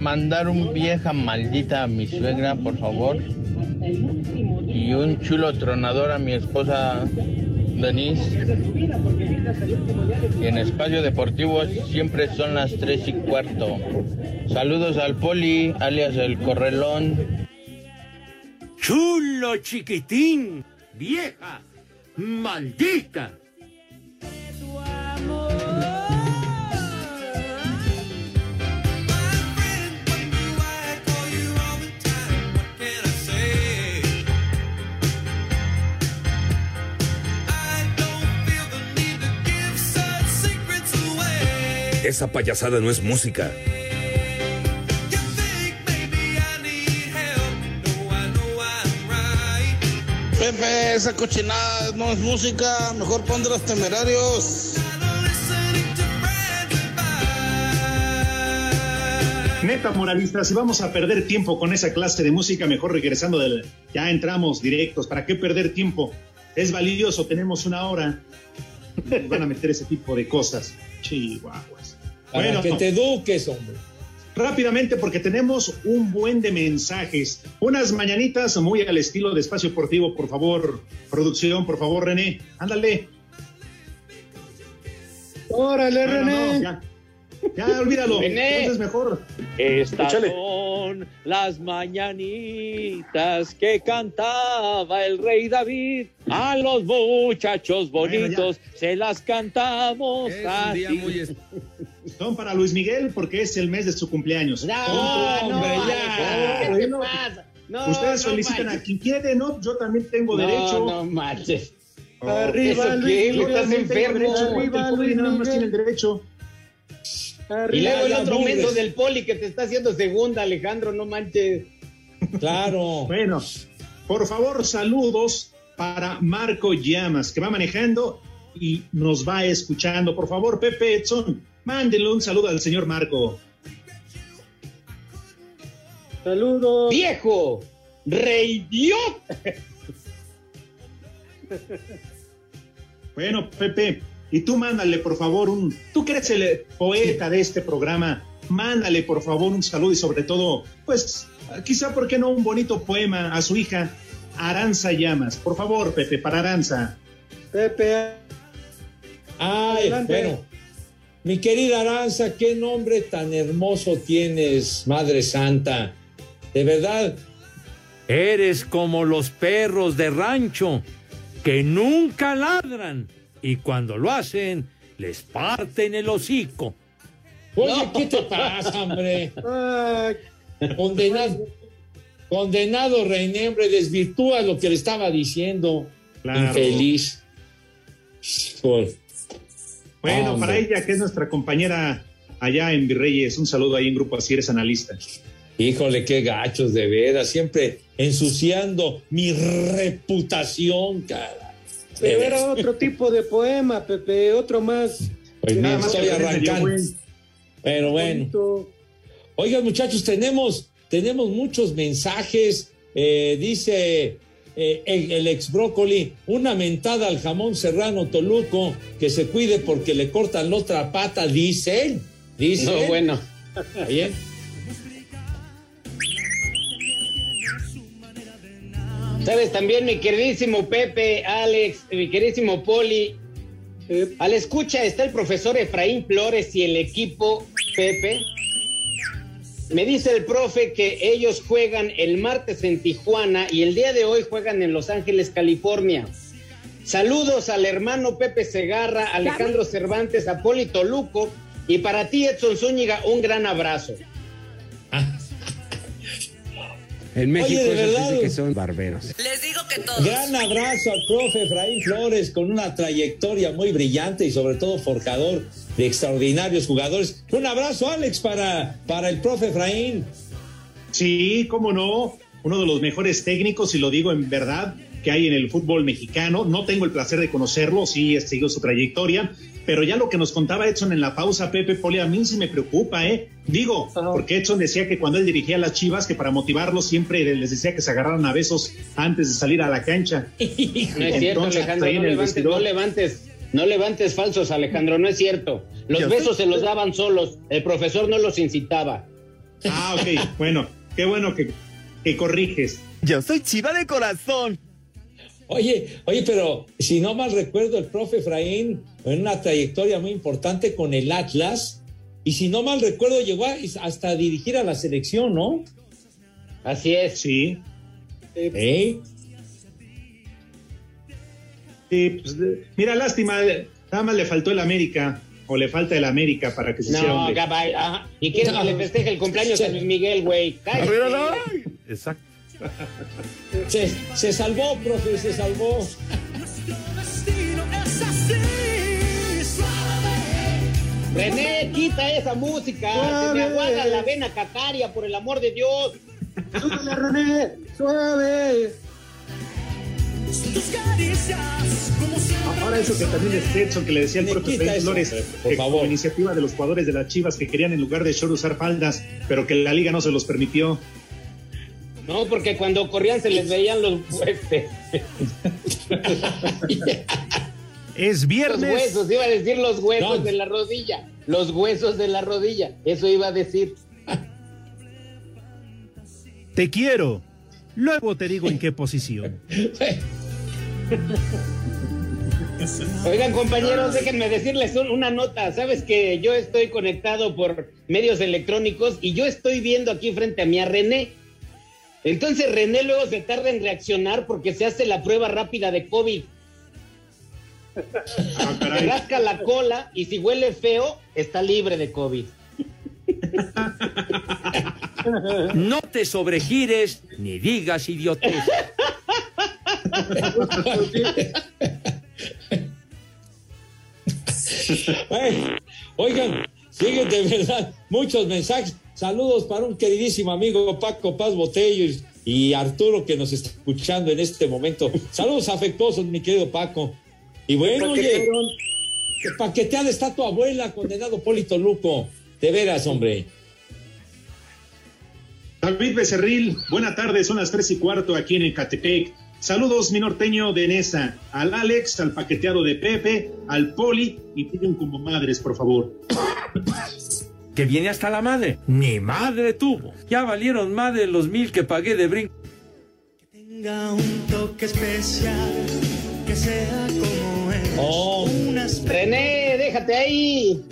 mandar un vieja maldita a mi suegra, por favor? Y un chulo tronador a mi esposa Denise. Y en espacio deportivo siempre son las tres y cuarto. Saludos al Poli, alias el Correlón. Chulo chiquitín, vieja, maldita. Esa payasada no es música. Pepe, esa cochinada no es música, mejor pon de los temerarios. Neta, moralistas, si vamos a perder tiempo con esa clase de música, mejor regresando del... Ya entramos directos, ¿para qué perder tiempo? Es valioso, tenemos una hora. *laughs* Van a meter ese tipo de cosas. Chihuahuas. Para Bueno, que te eduques, hombre. rápidamente porque tenemos un buen de mensajes. Unas mañanitas muy al estilo de Espacio Deportivo, por favor. Producción, por favor, René. Ándale. Órale, No, René. no, ya. Ya, olvídalo. René. Entonces mejor. Estas Échale. son las mañanitas que cantaba el rey David. A los muchachos bonitos se las cantamos Es un así. día muy *laughs* Son para Luis Miguel porque es el mes de su cumpleaños. No, no, Ya. ¿qué te Bueno, pasa? No, Ustedes no felicitan manches. a quien quiere, ¿no? Yo también tengo No, derecho. no manches. Arriba, ¿Eso Luis ¿Estás enfermo? derecho, El Arriba, pobre Luis nada más tiene el derecho. Y Arriba, luego el otro menso del poli que te está haciendo segunda, Alejandro, no manches. Claro. *laughs* Bueno, por favor, saludos para Marco Llamas, que va manejando y nos va escuchando. Por favor, Pepe Edson, mándenle un saludo al señor Marco. Saludos. ¡Viejo! ¡Reidiota! Bueno, Pepe, y tú mándale, por favor, un. Tú que eres el poeta de este programa, mándale, por favor, un saludo y sobre todo, pues, quizá, ¿por qué no un bonito poema a su hija, Aranza Llamas? Por favor, Pepe, para Aranza. Pepe. Ay, Adelante. bueno. Mi querida Aranza, qué nombre tan hermoso tienes, Madre Santa. De verdad, Eres como los perros de rancho que nunca ladran y cuando lo hacen les parten el hocico. Oye, ¿qué te pasa, hombre? Condenado, condenado René, hombre, desvirtúa lo que le estaba diciendo. Claro. Infeliz. Por- Bueno, Hombre. para ella, que es nuestra compañera allá en Virreyes, un saludo ahí en Grupo Así eres analista. Híjole, qué gachos, de veras, siempre ensuciando mi reputación, cara. pero De era otro *laughs* tipo de poema, Pepe, otro más. Pues Nada más estoy arrancando. Pero bueno. Oigan, muchachos, tenemos, tenemos muchos mensajes. Eh, dice eh, el, el ex brócoli, una mentada al jamón serrano Toluco, que se cuide porque le cortan la otra pata, dice él. Dice No, él. bueno. Bien. Sabes también, mi queridísimo Pepe, Alex, mi queridísimo Poli. A la escucha está el profesor Efraín Flores y el equipo Pepe. Me dice el profe que ellos juegan el martes en Tijuana y el día de hoy juegan en Los Ángeles, California. Saludos al hermano Pepe Segarra, Alejandro Cervantes, Apólito Luco y para ti, Edson Zúñiga, un gran abrazo. En México Oye, de verdad. que son barberos. Les digo que todos. Gran abrazo al profe Efraín Flores con una trayectoria muy brillante y sobre todo forjador de extraordinarios jugadores. Un abrazo, Alex, para, para el profe Efraín. Sí, cómo no. Uno de los mejores técnicos, y lo digo en verdad, que hay en el fútbol mexicano. No tengo el placer de conocerlo, sí he seguido su trayectoria, pero ya lo que nos contaba Edson en la pausa, Pepe Poli, a mí sí me preocupa, ¿eh? Digo, porque Edson decía que cuando él dirigía a las Chivas, que para motivarlos siempre les decía que se agarraran a besos antes de salir a la cancha. *laughs* No es cierto, Entonces, Alejandro, ahí no levantes, no levantes, no levantes falsos, Alejandro, no es cierto. Los Yo besos sé. se los daban solos, el profesor no los incitaba. Ah, ok, bueno, qué bueno que, que corriges. Yo soy chiva de corazón. Oye, oye, pero si no mal recuerdo, el profe Efraín en una trayectoria muy importante con el Atlas, y si no mal recuerdo, llegó a- hasta a dirigir a la selección, ¿no? Así es. Sí. ¿Eh? Sí, pues, de- mira, lástima, eh, nada más le faltó el América, o le falta el América para que se hiciera No. Gabay, ajá. ¿Y quieres que le festeje el cumpleaños a *laughs* Luis Miguel, güey? Exacto. Se, se salvó, profe, se salvó. René, quita esa música. Se me aguada la vena cataria, por el amor de Dios. Súbele, René, suave. Ahora eso que también es Edson, que le decía el propio Freddy Flores, por que favor. como iniciativa de los jugadores de las Chivas que querían en lugar de short usar faldas, pero que la liga no se los permitió. No, porque cuando corrían se les veían los huesos. Es Los viernes. huesos, iba a decir los huesos No. de la rodilla. Los huesos de la rodilla. Eso iba a decir. Te quiero. Luego te digo en qué posición. *laughs* Oigan, compañeros, déjenme decirles un- una nota. Sabes que yo estoy conectado por medios electrónicos y yo estoy viendo aquí frente a mí a René. Entonces René luego se tarda en reaccionar porque se hace la prueba rápida de COVID. Se rasca la cola y si huele feo, está libre de COVID. No te sobregires ni digas idiotez. Eh, Oigan, siguen de verdad muchos mensajes. Saludos para un queridísimo amigo Paco Paz Botello y- Arturo que nos está escuchando en este momento. Saludos afectuosos, mi querido Paco. Y bueno, oye, que paqueteada está tu abuela, condenado Polito Luco. De veras, hombre. David Becerril, buena tarde, son las tres y cuarto aquí en Ecatepec. Saludos, mi norteño de Nesa, al Alex, al paqueteado de Pepe, al Poli y piden como madres, por favor. Que viene hasta la madre. Ni madre tuvo. Ya valieron más de los mil que pagué de brinco. Tenga un toque especial, que sea como es. Oh, René, déjate ahí.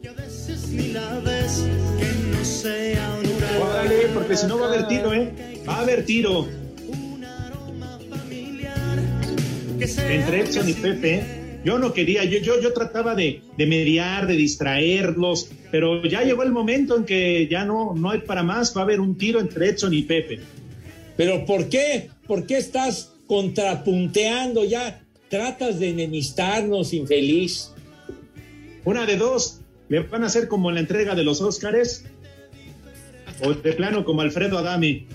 Que a veces ni la ves, que no sea un huracán. Órale, porque si no va a haber tiro, ¿eh? Va a haber tiro. Entre Edson y Pepe. Yo no quería, yo, yo, yo trataba de, de mediar, de distraerlos, pero ya llegó el momento en que ya no, no hay para más, va a haber un tiro entre Edson y Pepe. Pero ¿por qué? ¿Por qué estás contrapunteando ya? Tratas de enemistarnos, infeliz. Una de dos, le van a hacer como en la entrega de los Óscares, o de plano como Alfredo Adame.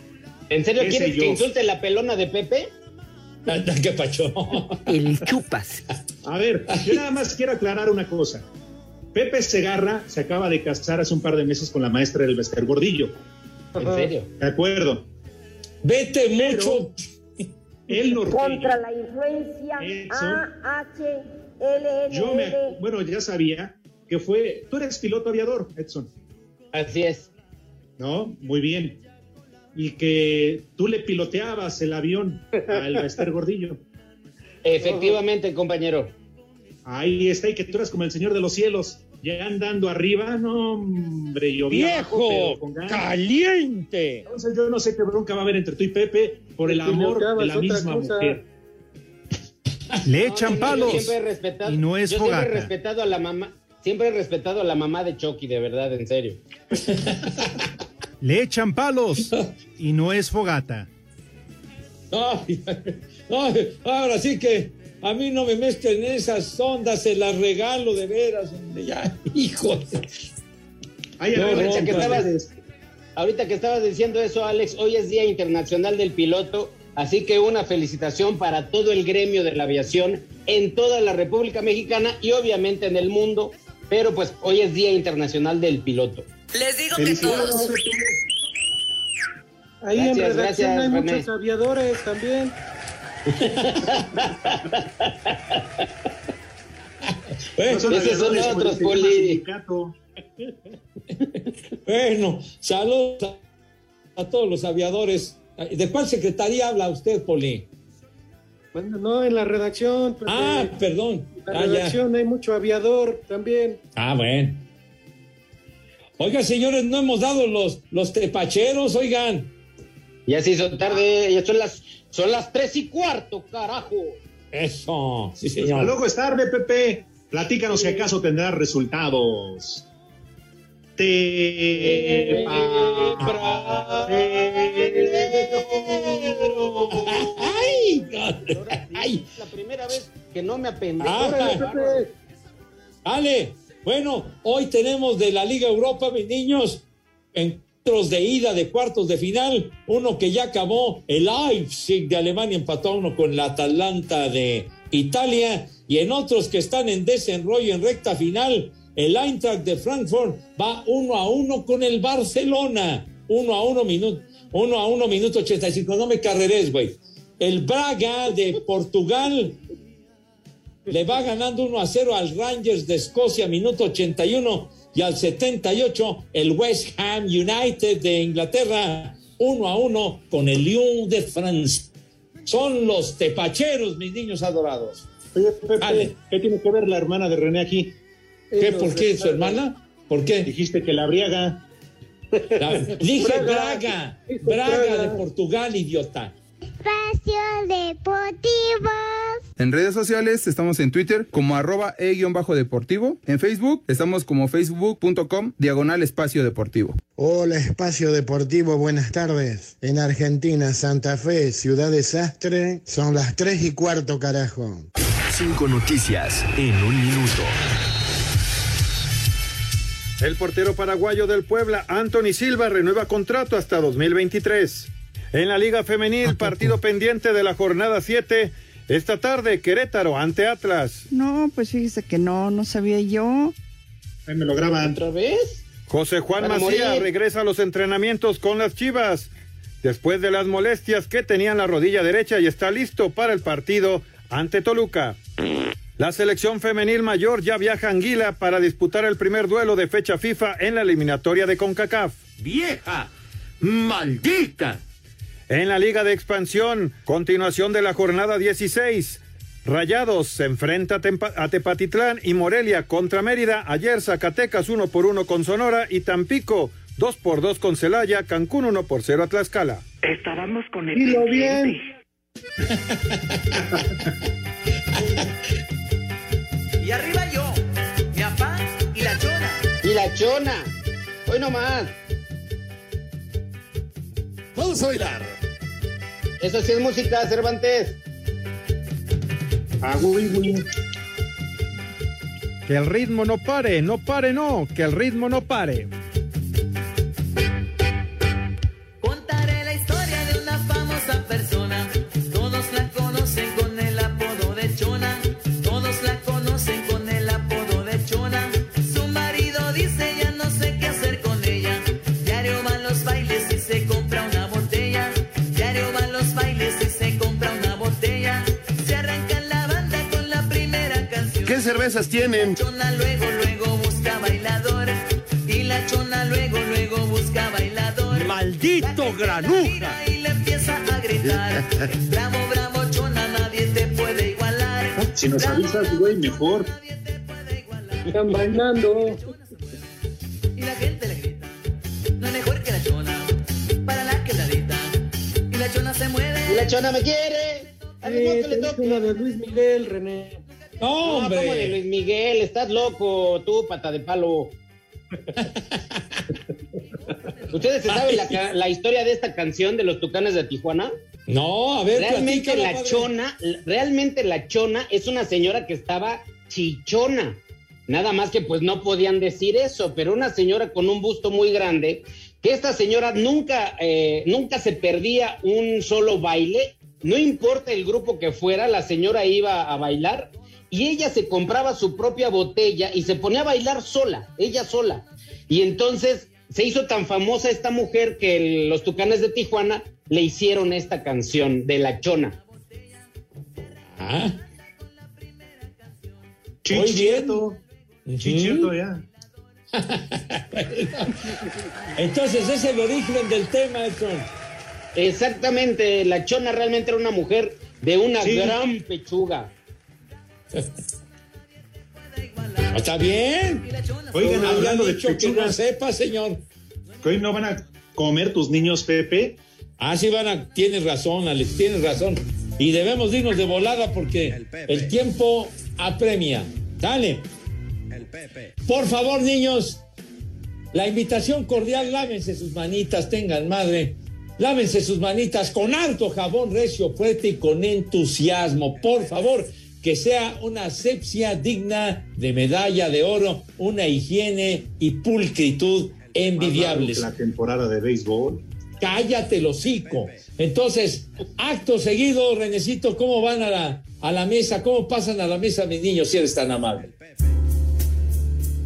¿En serio ¿Qué sé quieres que insulte la pelona de Pepe? ¿Qué pacho? El chupas. A ver, yo nada más quiero aclarar una cosa. Pepe Segarra se acaba de casar hace un par de meses con la maestra del Vester Gordillo. ¿En serio? De acuerdo. Vete mucho. El norteño. Contra la influencia AHLN. Yo me, bueno, ya sabía que fue, tú eres piloto aviador, Edson. Así es. ¿No? Muy bien. Y que tú le piloteabas el avión al Vester Gordillo. Efectivamente, compañero. Ahí está, y que tú eras como el señor de los cielos, ya andando arriba, no, hombre, llovía abajo, ¡Viejo! con ganas. ¡Caliente! Entonces yo no sé qué bronca va a haber entre tú y Pepe por el amor de la misma cosa. mujer. Le echan no, palos. Yo siempre he respetado, y no es yo siempre he respetado a la mamá, siempre he respetado a la mamá de Chucky, de verdad, en serio. *laughs* Le echan palos. *laughs* Y no es fogata. Ay, ay, ahora sí que a mí no me mezclen esas ondas, se las regalo de veras. hombre, Ya, *laughs* hijo. Ay, No que estabas, ahorita que estabas diciendo eso, Alex, hoy es Día Internacional del Piloto, así que una felicitación para todo el gremio de la aviación en toda la República Mexicana y obviamente en el mundo, pero pues hoy es Día Internacional del Piloto. Les digo Felicidades. Ahí en redacción gracias, hay René. muchos aviadores también. Bueno, esos son otros, Poli. *laughs* bueno, saludos a, a todos los aviadores. ¿De cuál secretaría habla usted, Poli? Bueno, no, en la redacción. Ah, perdón. En la Ah, ya. redacción hay mucho aviador también. Ah, bueno. Oiga, señores, no hemos dado los, los tepacheros, oigan. Ya se hizo tarde, ya son las, son las tres y cuarto, carajo. Eso, sí, Hasta señor. luego es tarde, Pepe. Platícanos si acaso tendrás resultados. Te ¡Ay! ¡Ay! Es la primera vez que no me apendejo. Ah, Vale, bueno, hoy tenemos de la Liga Europa, mis niños, encuentros de ida de cuartos de final, uno que ya acabó, el Leipzig de Alemania empató a uno con la Atalanta de Italia y en otros que están en desenrollo en recta final. El Eintracht de Frankfurt va uno a uno con el Barcelona. Uno a uno minuto, uno a uno minuto 85. No me carreres, güey. El Braga de Portugal le va ganando 1 a 0 al Rangers de Escocia, minuto 81, y al 78 el West Ham United de Inglaterra, 1 a 1 con el Lyon de France. Son los tepacheros, mis niños adorados. Oye, Pepe, ¿qué tiene que ver la hermana de René aquí? ¿Qué? ¿Por qué? ¿Su hermana? ¿Por qué? Dijiste que la briaga. La- *laughs* dije Braga, Braga de Portugal, idiota. Espacio Deportivo. En redes sociales estamos en Twitter como arroba e-deportivo. En Facebook estamos como facebook.com diagonal espacio deportivo. Hola Espacio Deportivo, buenas tardes. En Argentina, Santa Fe, Ciudad Desastre, son las 3 y cuarto carajo. Cinco noticias en un minuto. El portero paraguayo del Puebla, Anthony Silva, renueva contrato hasta 2023. En la Liga Femenil, partido pendiente de la jornada 7. Esta tarde, Querétaro ante Atlas. No, pues fíjese que no, no sabía yo. Ahí me lo graban. ¿Otra vez? José Juan Para Macía morir. regresa a los entrenamientos con las Chivas. Después de las molestias que tenía en la rodilla derecha y está listo para el partido ante Toluca. La selección femenil mayor ya viaja a Anguila para disputar el primer duelo de fecha FIFA en la eliminatoria de CONCACAF. ¡Vieja! ¡Maldita! En la Liga de Expansión, continuación de la jornada 16. Rayados se enfrenta a Tepatitlán y Morelia contra Mérida. Ayer Zacatecas 1 por 1 con Sonora y Tampico 2 por 2 con Celaya. Cancún 1 por 0 a Tlaxcala. Estábamos con el Dilo bien. *laughs* Y arriba yo, mi papá y la chona. Y la chona. Hoy nomás. Vamos a bailar. Eso sí es música, Cervantes. Ah, güey, güey. Que el ritmo no pare, no pare, no, que el ritmo no pare. ¿Qué cervezas tienen? Chona luego, luego busca bailador. Y la chona luego, luego busca bailador. ¡Maldito granuja! Y le empieza a gritar. *laughs* Bravo, bravo, chona, nadie te puede igualar. Si nos avisas, güey, mejor. Están bailando. Y la gente le grita. No es mejor que la chona. Para la quebradita. Y la chona se mueve. Y la chona me quiere. Eh, que le toque. una de Luis Miguel, René. No, No, ¿cómo de Luis Miguel? Estás loco, tú, pata de palo. *laughs* ¿Ustedes se saben la, historia de esta canción de los Tucanes de Tijuana? No, a ver, Realmente la padre. chona, realmente la chona es una señora que estaba chichona. Nada más que pues no podían decir eso, pero una señora con un busto muy grande, que esta señora nunca, eh, nunca se perdía un solo baile, no importa el grupo que fuera, la señora iba a bailar y ella se compraba su propia botella y se ponía a bailar sola, ella sola. Y entonces se hizo tan famosa esta mujer que el- los Tucanes de Tijuana le hicieron esta canción de la chona. Ah. Ujú. cierto, ya. *laughs* Entonces, ese es el origen del tema, Edson. Exactamente, la chona realmente era una mujer de una Sí. gran pechuga. ¿Está bien? Oigan, hablando de que no pechugas, sepa, señor. que hoy no van a comer tus niños, Pepe. Ah, sí, van a... Tienes razón, Alex, tienes razón. Y debemos irnos de volada porque el, tiempo apremia. Dale. Por favor, niños, la invitación cordial, lávense sus manitas, tengan madre. Lávense sus manitas con harto jabón recio, fuerte y con entusiasmo. Por favor, que sea una asepsia digna de medalla de oro, una higiene y pulcritud envidiables. La temporada de béisbol. Cállate el hocico. Entonces, acto seguido, Renecito, ¿cómo van a la a la mesa. ¿Cómo pasan a la mesa, mis niños, si eres tan amable?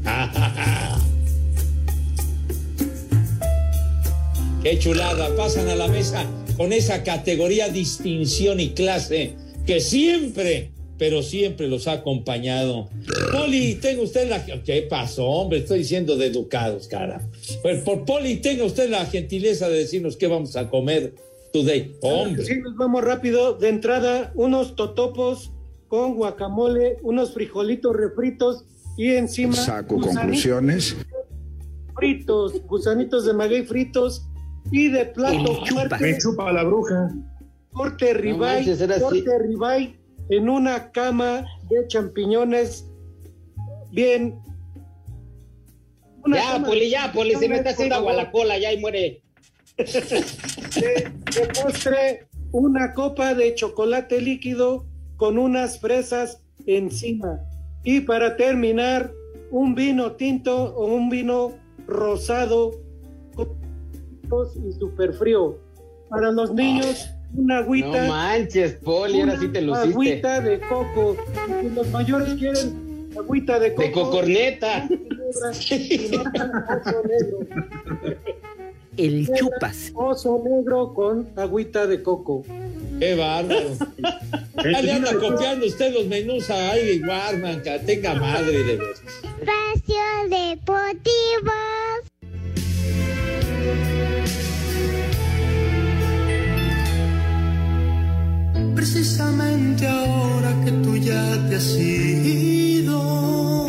*laughs* Qué chulada, pasan a la mesa con esa categoría, distinción y clase que siempre, pero siempre los ha acompañado. Poli, tenga usted la... ¿Qué pasó, hombre? Estoy diciendo de educados, cara. Pues por Poli, tenga usted la gentileza de decirnos qué vamos a comer today. Hombre. Sí, nos vamos rápido. De entrada, unos totopos con guacamole, unos frijolitos refritos y encima... Saco gusanitos conclusiones. Fritos, gusanitos de maguey fritos y de plato fuerte. Me chupa la bruja. Corte era así. corte ribeye en una cama de champiñones bien... Ya, Poli, ya, Poli, se me está haciendo agua la cola, ya y muere. *laughs* de, de postre una copa de chocolate líquido con unas fresas encima. Y para terminar, un vino tinto o un vino rosado y super frío. Para los niños, una agüita. No manches, Poli, ahora sí te una luciste. Agüita de coco. Y si los mayores quieren agüita de coco. De cocorneta. *laughs* El chupas. Oso negro con agüita de coco. Qué bárbaro. *laughs* Ya le anda copiando usted los menús a Warman, que tenga madre de. Espacio Deportivo. Precisamente ahora que tú ya te has ido,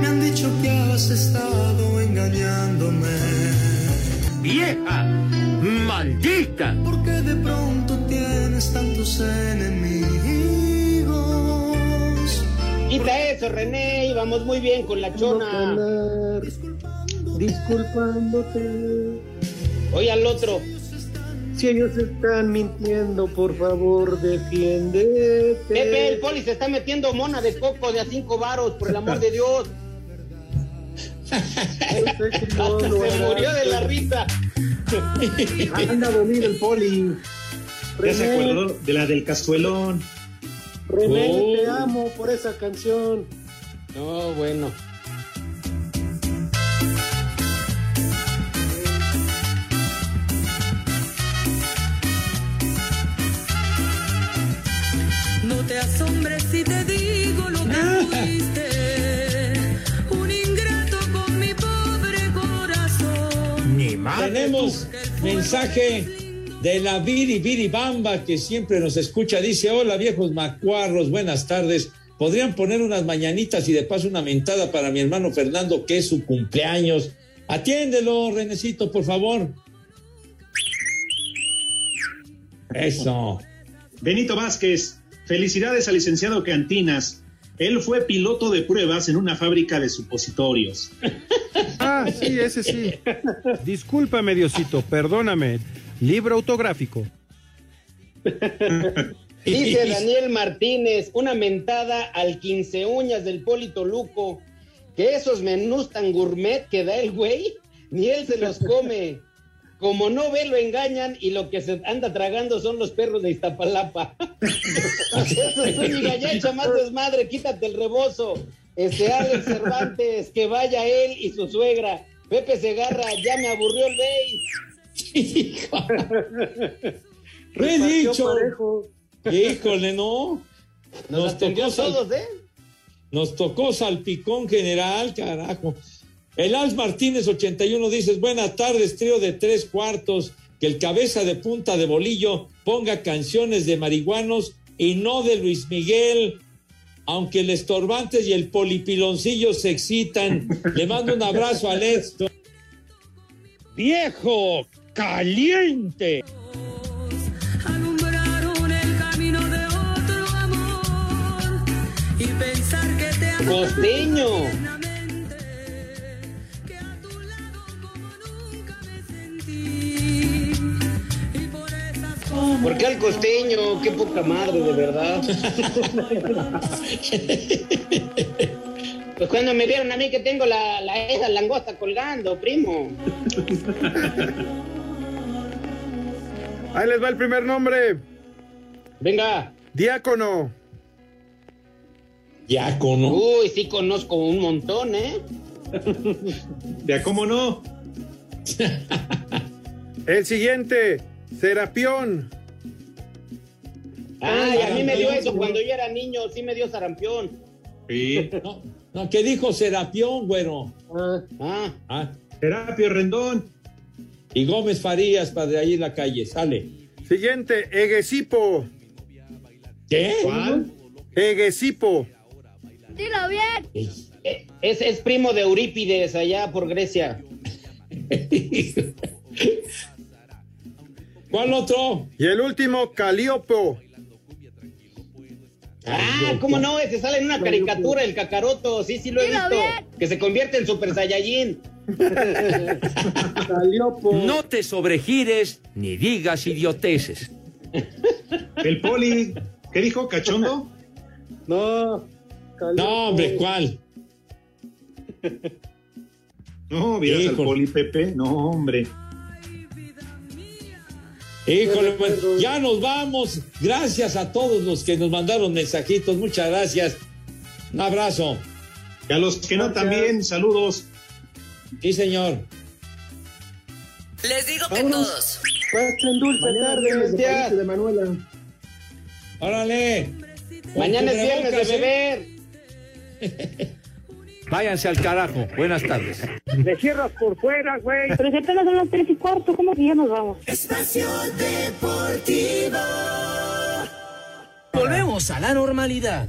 me han dicho que has estado engañándome. ¡Vieja! ¡Maldita! Porque de pronto tienes tantos enemigos. Quita eso, René, íbamos muy bien con la chona. ganar, disculpándote. Oye al otro. Si ellos están mintiendo, por favor, defiéndete. Pepe, el Poli se está metiendo mona de coco de a cinco varos, por el amor de Dios. No *laughs* se murió de la risa. Anda dolido el poli. Ya se acordó de la del cazuelón. René, Oh. te amo por esa canción. No, bueno. Te asombres si te digo lo que *laughs* fuiste. Un ingrato con mi pobre corazón. Ni más. Tenemos mensaje de la Viri Viri Bamba que siempre nos escucha. Dice: Hola, viejos macuarros, buenas tardes. ¿Podrían poner unas mañanitas y de paso una mentada para mi hermano Fernando, que es su cumpleaños? Atiéndelo, Renecito, por favor. Eso. Benito Vázquez, felicidades al licenciado Cantinas. Él fue piloto de pruebas en una fábrica de supositorios. *laughs* Ah, sí, ese sí. Discúlpame, Diosito, perdóname. Libro autográfico. *laughs* Dice Daniel Martínez, una mentada al 15 uñas del Polito Luco, que esos menús tan gourmet que da el güey, ni él se los come. Como no ve, lo engañan y lo que se anda tragando son los perros de Iztapalapa. Eso es mi gallacha más desmadre, quítate el rebozo. Este Alex Cervantes, que vaya él y su suegra. Pepe Segarra, ya me aburrió el rey. Lo he Repartió dicho. parejo. Híjole, no. Nos, Nos tocó sal- todos, ¿eh? Nos tocó salpicón general, carajo. El Als Martínez 81 dice, buenas tardes, trío de tres cuartos, que el cabeza de punta de bolillo ponga canciones de marihuanos y no de Luis Miguel, aunque el estorbantes y el polipiloncillo se excitan. Le mando un abrazo a Lesto. ¡Viejo! ¡Caliente! Alumbraron el camino de otro amor y pensar que te amo Costeño. Esas cosas ¿Por qué al costeño? Qué poca madre, de verdad. Pues cuando me vieron a mí que tengo la, la esa langosta colgando, primo. Ahí les va el primer nombre. Venga. Diácono. Diácono. Uy, sí conozco un montón, ¿eh? Ya cómo no. El siguiente, Serapión. Ay, a mí me dio eso cuando yo era niño, sí me dio sarampión. Sí. No, no, ¿qué dijo Serapión, güero? Ah, Ah, Terapia Rendón. y Gómez Farías, padre, ahí en la calle, sale. Siguiente, Eguesipo. ¿Qué? ¿Cuál? Eguesipo. Dilo bien. eh, es, es primo de Eurípides allá por Grecia. *laughs* ¿Cuál otro? Y el último, Calíopo. Ah, ¿cómo no? Ese sale en una caricatura, el cacaroto. Sí, sí lo he visto. bien. Que se convierte en Super Saiyajin. *laughs* No te sobregires ni digas idioteces. El poli. ¿Qué dijo? ¿Cachondo? No. No, hombre, ¿cuál? No, vieras al poli Pepe. No, hombre. Híjole, pues ya nos vamos. Gracias a todos los que nos mandaron mensajitos. Muchas gracias. Un abrazo. Y a los que no también, saludos. Sí, señor. Les digo que Vámonos. todos. Pasen dulce Mañana tarde de de Manuela. Órale. Mañana es viernes de beber. *laughs* Váyanse al carajo. Buenas tardes. Me cierras por fuera, güey. Pero si apenas son las tres y cuarto, ¿cómo que ya nos vamos? Espacio Deportivo. Volvemos a la normalidad.